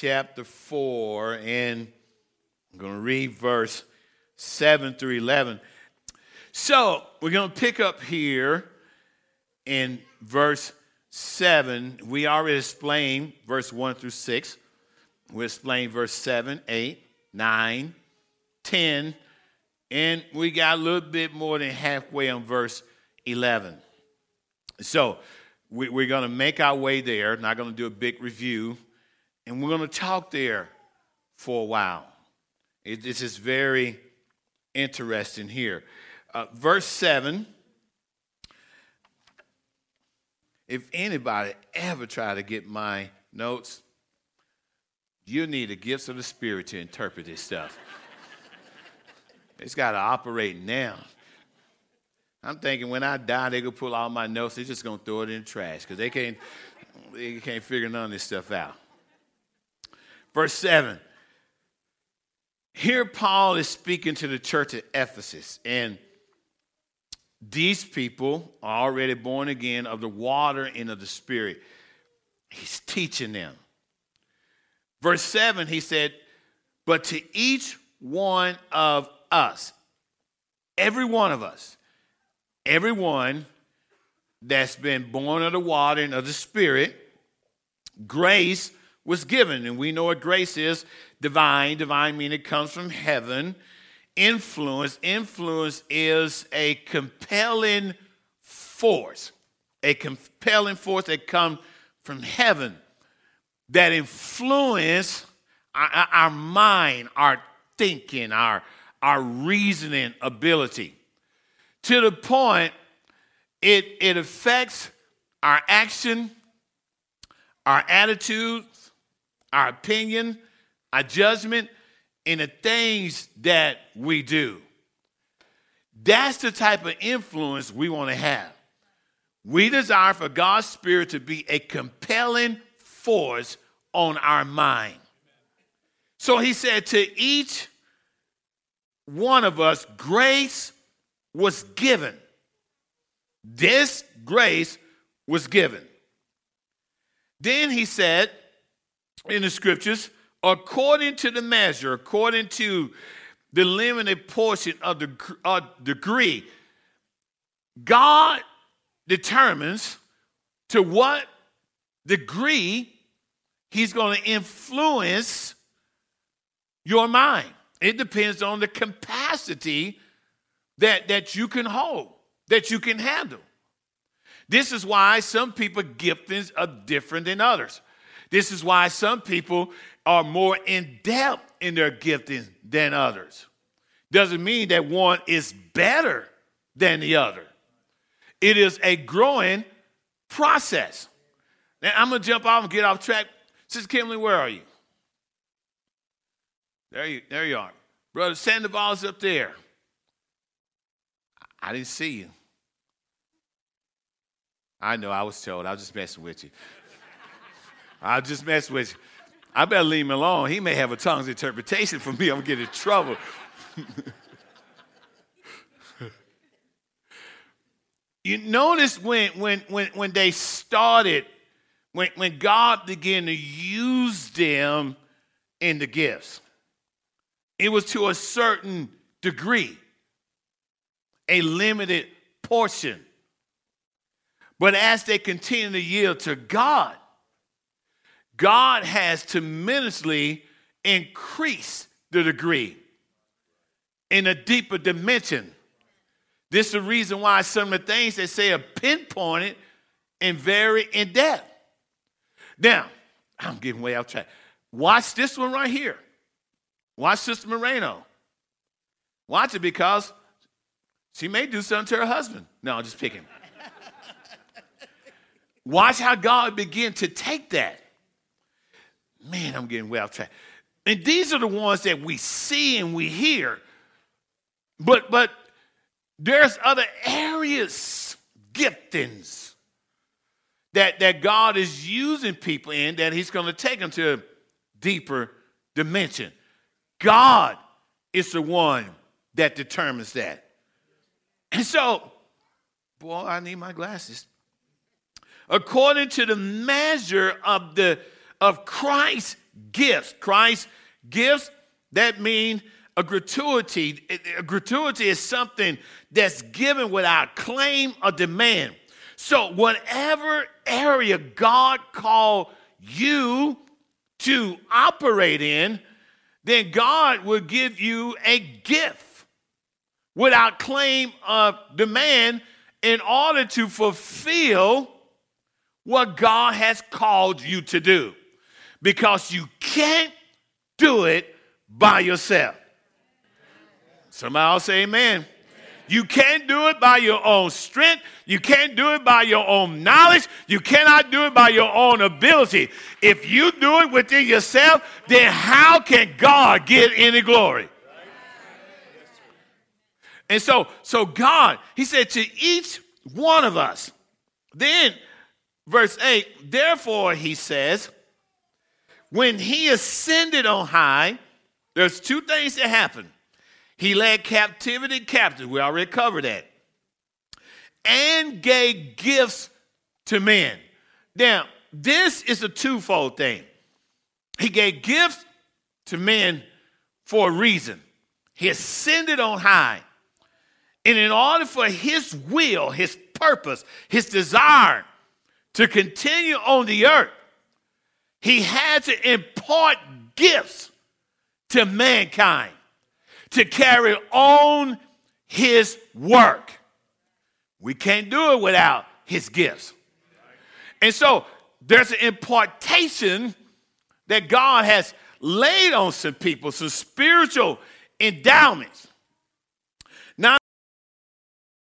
chapter 4, and I'm going to read verse 7 through 11. So we're going to pick up here in verse 7. We already explained verse 1 through 6. We explained verse 7, 8, 9, 10, and we got a little bit more than halfway on verse 11. So we, are going to make our way there, not going to do a big review, and we're going to talk there for a while. It, this is very interesting here. Uh, verse 7 if anybody ever try to get my notes, you need the gifts of the Spirit to interpret this stuff. it's got to operate now. I'm thinking when I die, they're gonna pull all my notes. They're just gonna throw it in the trash because they can't, they can't figure none of this stuff out. Verse seven. Here, Paul is speaking to the church at Ephesus, and these people are already born again of the water and of the Spirit. He's teaching them. Verse 7, he said, But to each one of us, every one of us, everyone that's been born of the water and of the Spirit, grace was given. And we know what grace is divine. Divine meaning it comes from heaven. Influence. Influence is a compelling force, a compelling force that comes from heaven that influence our, our mind, our thinking, our, our reasoning ability to the point it, it affects our action, our attitudes, our opinion, our judgment, and the things that we do. That's the type of influence we want to have. We desire for God's Spirit to be a compelling force on our mind. So he said to each one of us, grace was given. This grace was given. Then he said in the scriptures, according to the measure, according to the limited portion of the uh, degree, God determines to what degree He's going to influence your mind. It depends on the capacity that, that you can hold, that you can handle. This is why some people giftings are different than others. This is why some people are more in depth in their gifting than others. Doesn't mean that one is better than the other. It is a growing process. Now I'm gonna jump off and get off track. Sister Kimberly, where are you? There you, there you are. Brother Sandoval's up there. I didn't see you. I know, I was told. I was just messing with you. I was just mess with you. I better leave him alone. He may have a tongue's interpretation for me. I'm going to get in trouble. you notice when, when, when, when they started, when, when God began to use them in the gifts, it was to a certain degree a limited portion. But as they continue to yield to God, God has tremendously increased the degree in a deeper dimension. This is the reason why some of the things they say are pinpointed and very in depth. Now, I'm getting way off track. Watch this one right here. Watch Sister Moreno. Watch it because she may do something to her husband. No, I'm just picking. Watch how God begin to take that. Man, I'm getting way off track. And these are the ones that we see and we hear. But but there's other areas, giftings that, that God is using people in that He's going to take them to a deeper dimension. God is the one that determines that. And so, boy, I need my glasses. According to the measure of the of Christ's gifts. Christ gifts that mean a gratuity. A gratuity is something that's given without claim or demand. So, whatever area God called you to operate in, then God will give you a gift without claim of demand in order to fulfill what God has called you to do. Because you can't do it by yourself. Somebody else say amen. You can't do it by your own strength. You can't do it by your own knowledge. You cannot do it by your own ability. If you do it within yourself, then how can God get any glory? And so, so God, he said to each one of us, then verse 8, therefore he says, when he ascended on high, there's two things that happened. He led captivity captive. We already covered that. And gave gifts to men. Now, this is a twofold thing. He gave gifts to men for a reason. He ascended on high. And in order for his will, his purpose, his desire to continue on the earth, he had to impart gifts to mankind to carry on his work. We can't do it without his gifts. And so there's an impartation that God has laid on some people, some spiritual endowments